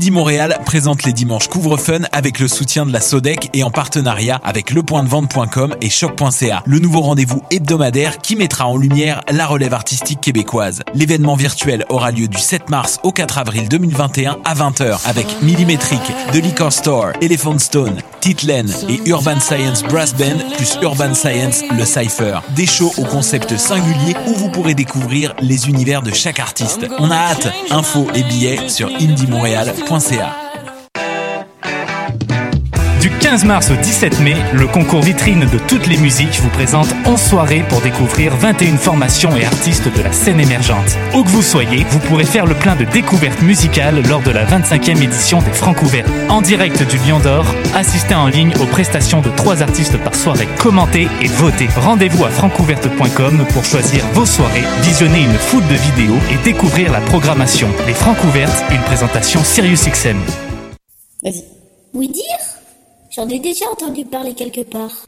Indie Montréal présente les dimanches couvre-fun avec le soutien de la Sodec et en partenariat avec lepointdevente.com et choc.ca. Le nouveau rendez-vous hebdomadaire qui mettra en lumière la relève artistique québécoise. L'événement virtuel aura lieu du 7 mars au 4 avril 2021 à 20h avec Millimetric, The Liquor Store, Elephant Stone, Titlen et Urban Science Brass Band plus Urban Science le Cypher. Des shows au concept singulier où vous pourrez découvrir les univers de chaque artiste. On a hâte. Infos et billets sur indiemontréal.ca. Francesinha.ca 15 mars au 17 mai, le concours vitrine de toutes les musiques vous présente 11 soirées pour découvrir 21 formations et artistes de la scène émergente. Où que vous soyez, vous pourrez faire le plein de découvertes musicales lors de la 25e édition des Francouvertes. En direct du Lion d'Or, assistez en ligne aux prestations de trois artistes par soirée. Commentez et votez. Rendez-vous à francouverte.com pour choisir vos soirées, visionner une foule de vidéos et découvrir la programmation. Les Francouvertes, une présentation SiriusXM. Vas-y. Oui dire? J'en ai déjà entendu parler quelque part.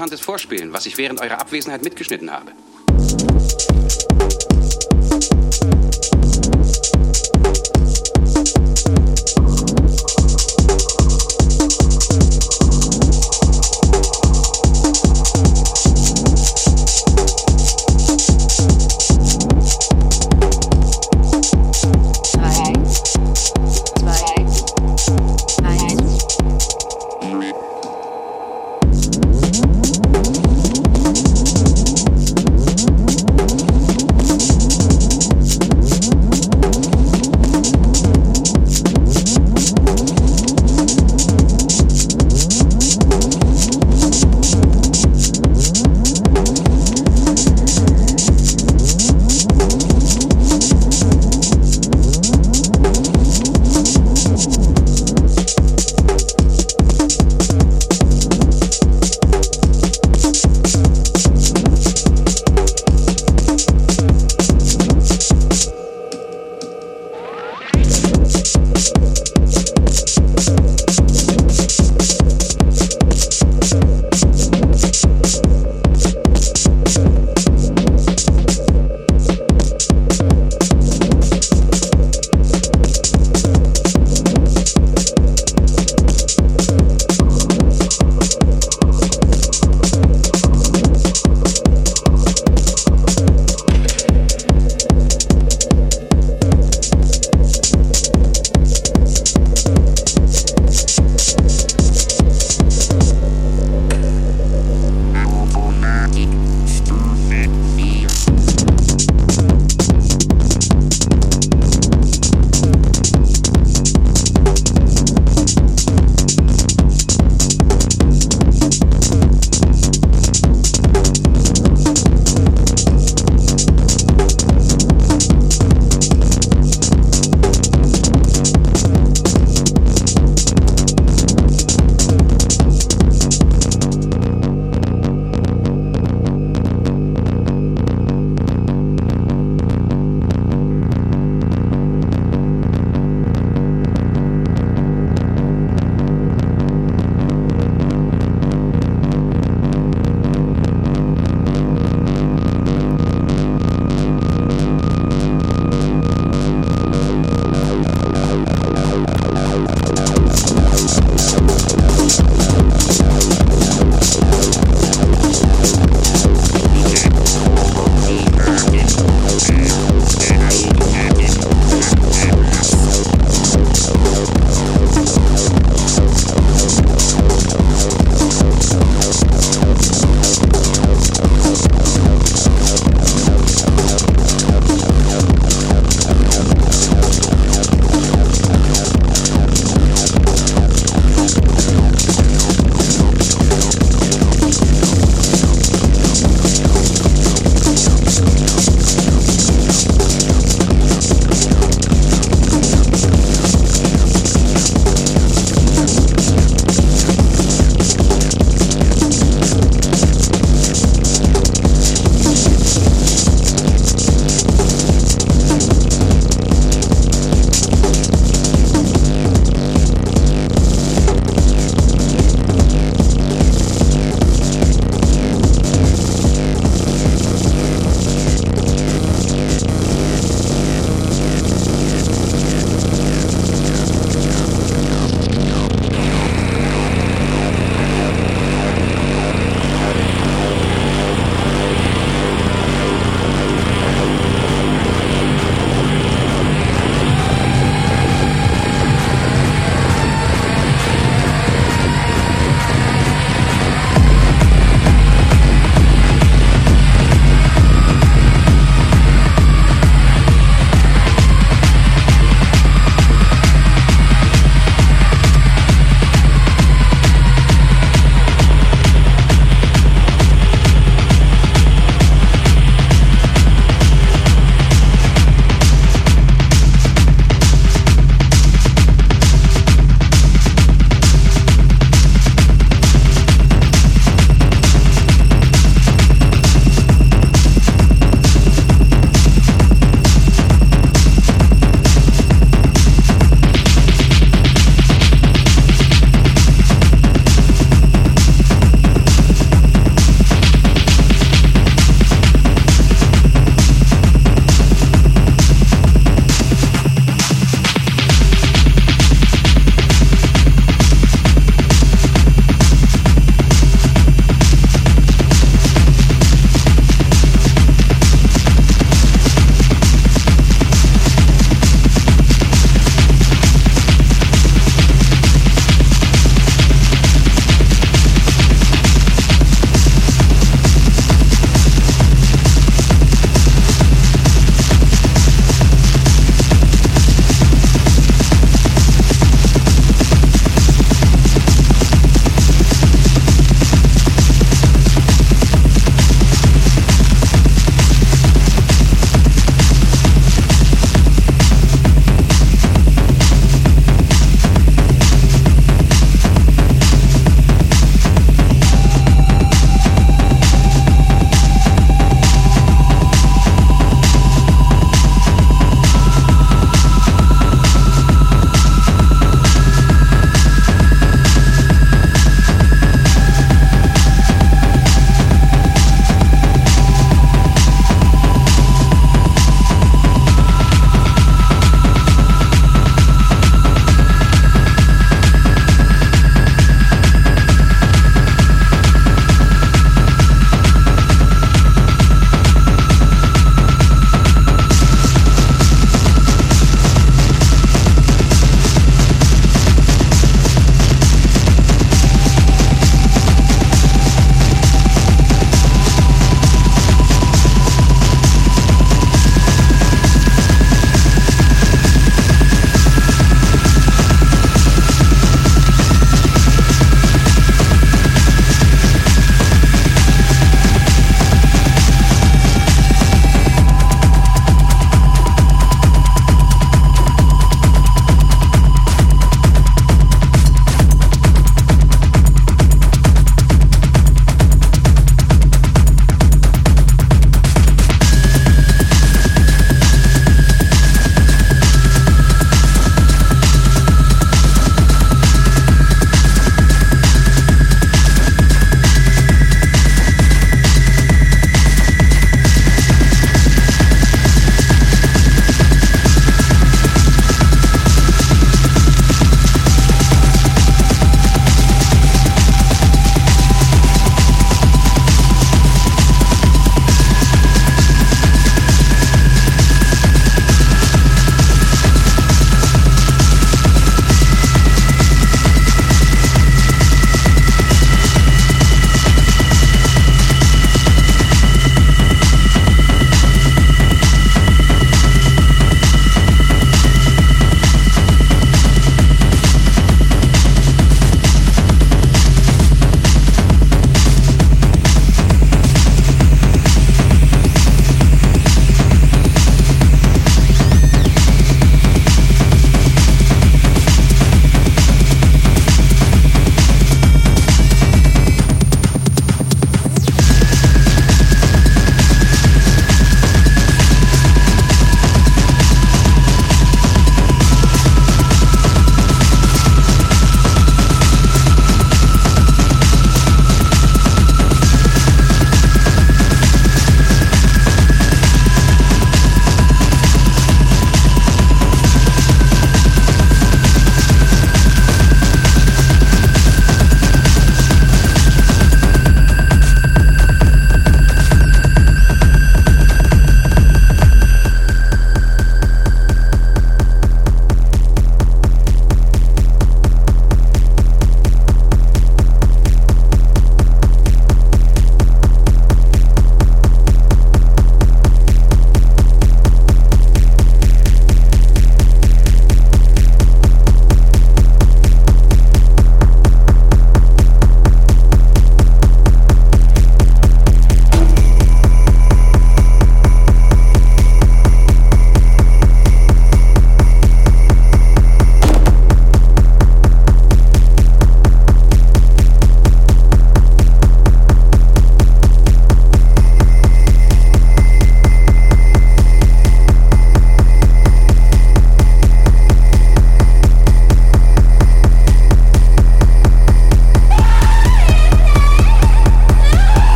Interessantes Vorspielen, was ich während eurer Abwesenheit mitgeschnitten habe.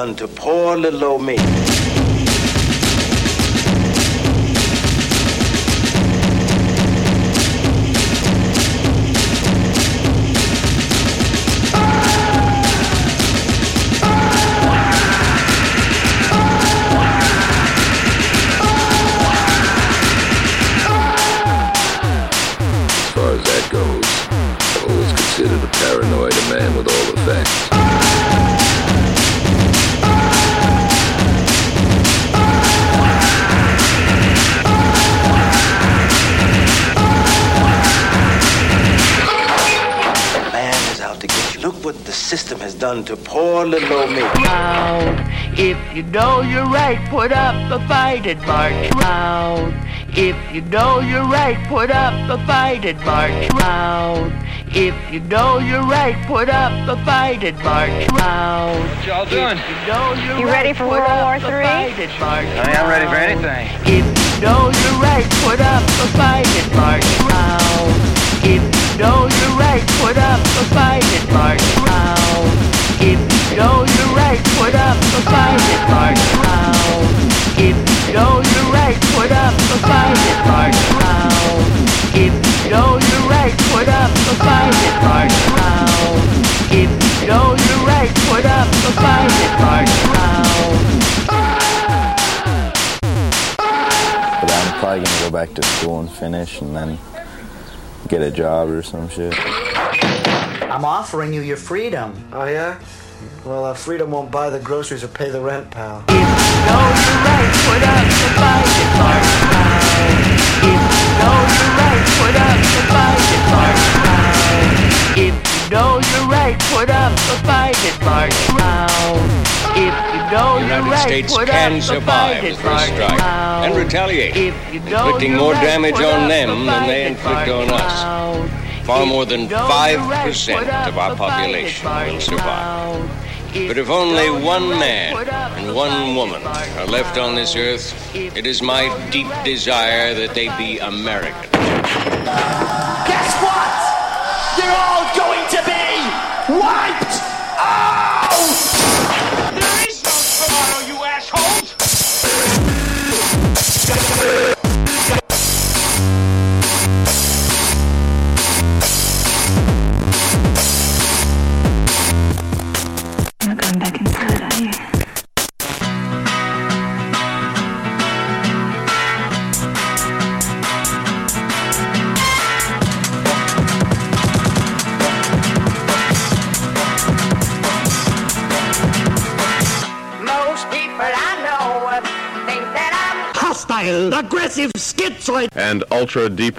Done to poor little old me. Done to poor little old me. Proud. If you know you're right, put up a fight and march round. If you know you're right, put up a fight and march round. If you know you're right, put up a fight and march round. What y'all doing? If you know you're you right, ready for World War up Three? fight and march I mean, I'm ready for anything. If you know you're right, put up a fight and march round. If you know you're right, put up a fight and march round. If you know you're right, put up a fight and march round. If you know you're right, put up a fight and march round. If you know you're right, put up a fight and march round. If you know you're right, put up a fight and march round. But I'm probably gonna go back to school and finish and then get a job or some shit. I'm offering you your freedom. Oh, yeah? Well, uh, freedom won't buy the groceries or pay the rent, pal. If you know you're right, put up the fight and march round. If you know you're right, put up the fight and march round. If you know you're right, put up the fight and march round. If you know The you're United right, States put can up the survive fight the and first march strike round. and retaliate, If you know inflicting more right, damage on them the than they inflict on us. Round. Far more than 5% right, put up of our the fight and population will survive. But if only one man and one woman are left on this earth, it is my deep desire that they be American. Guess what? You're all going back inside, are you? Most people I know uh, think that I'm hostile, aggressive, schizoid, and ultra deep.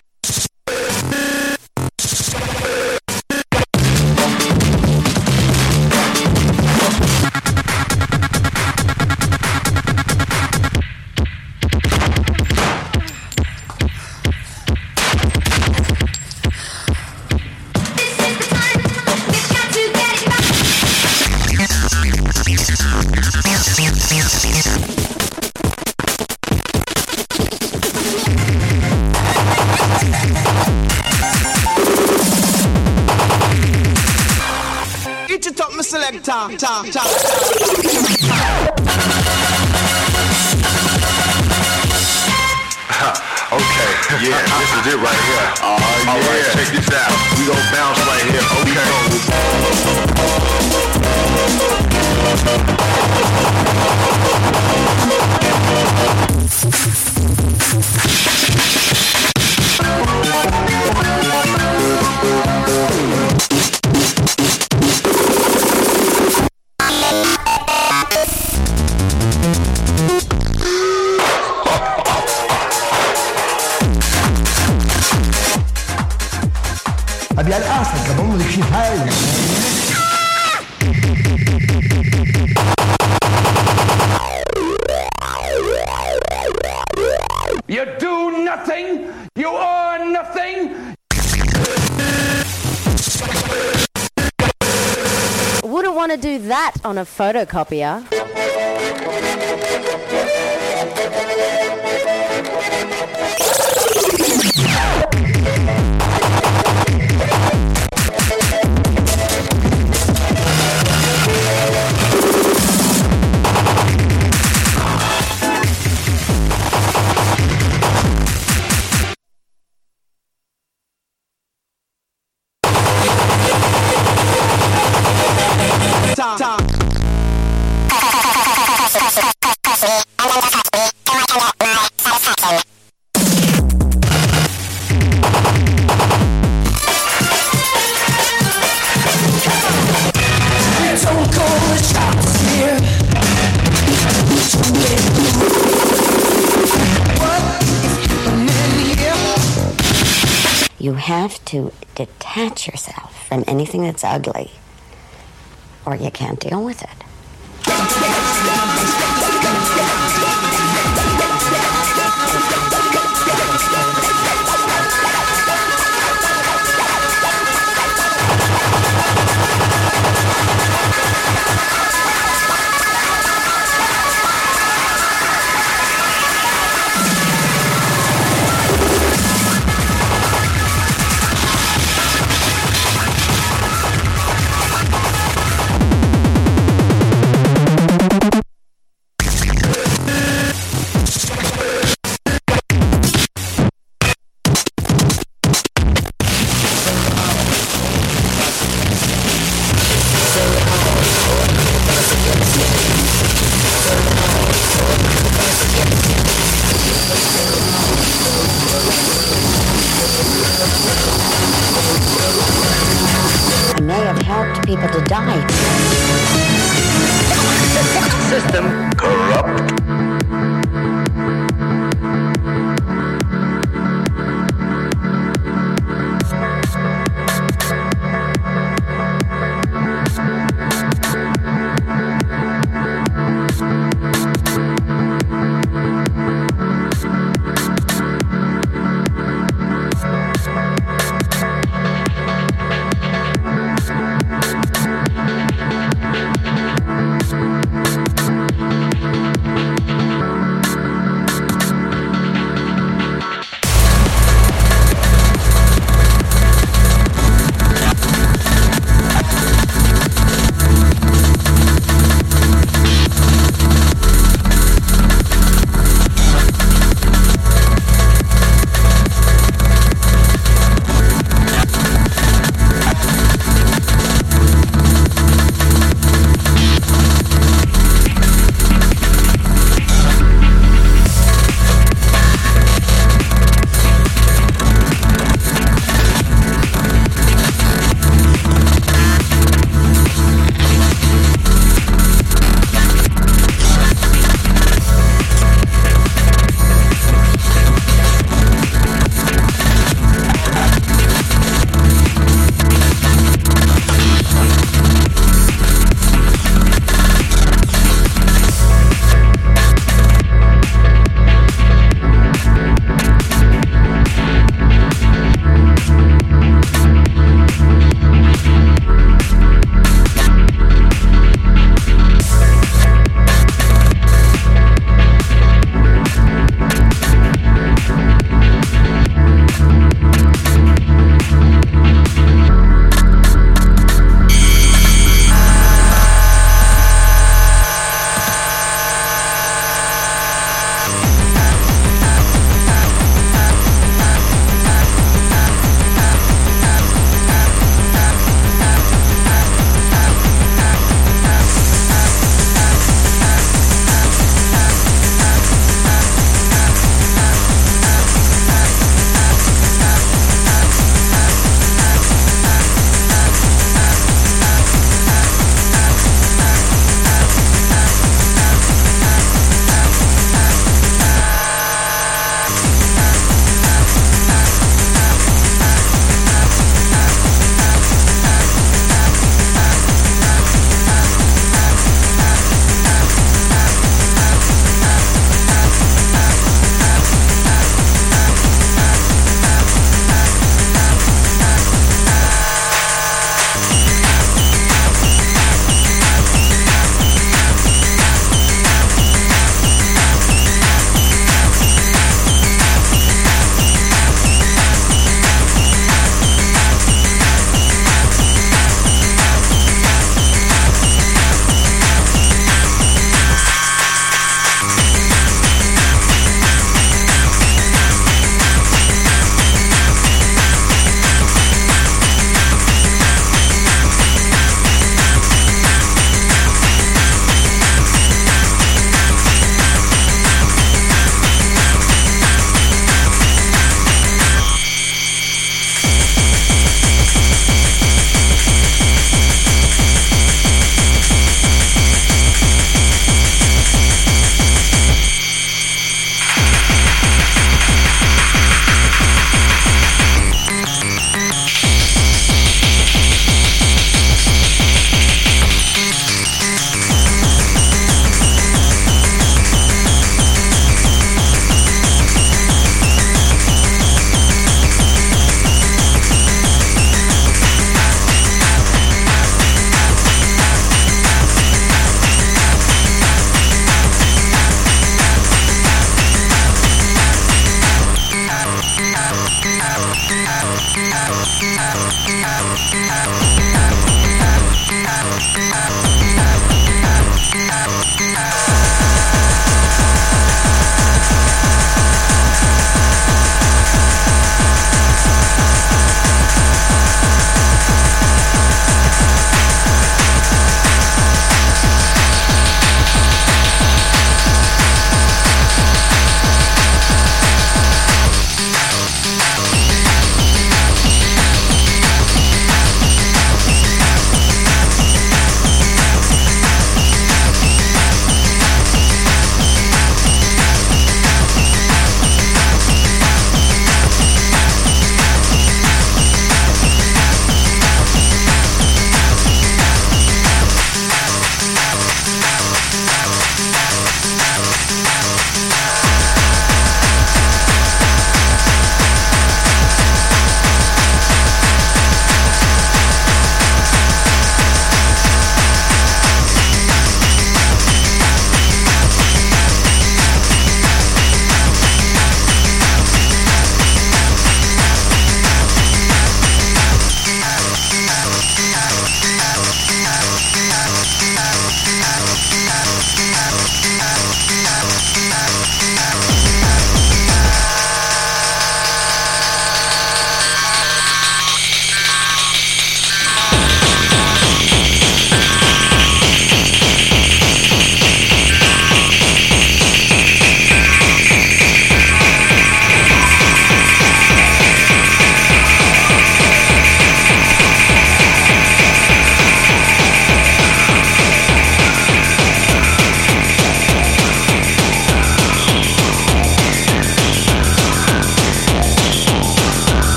On a photocopier. Detach yourself from anything that's ugly, or you can't deal with it.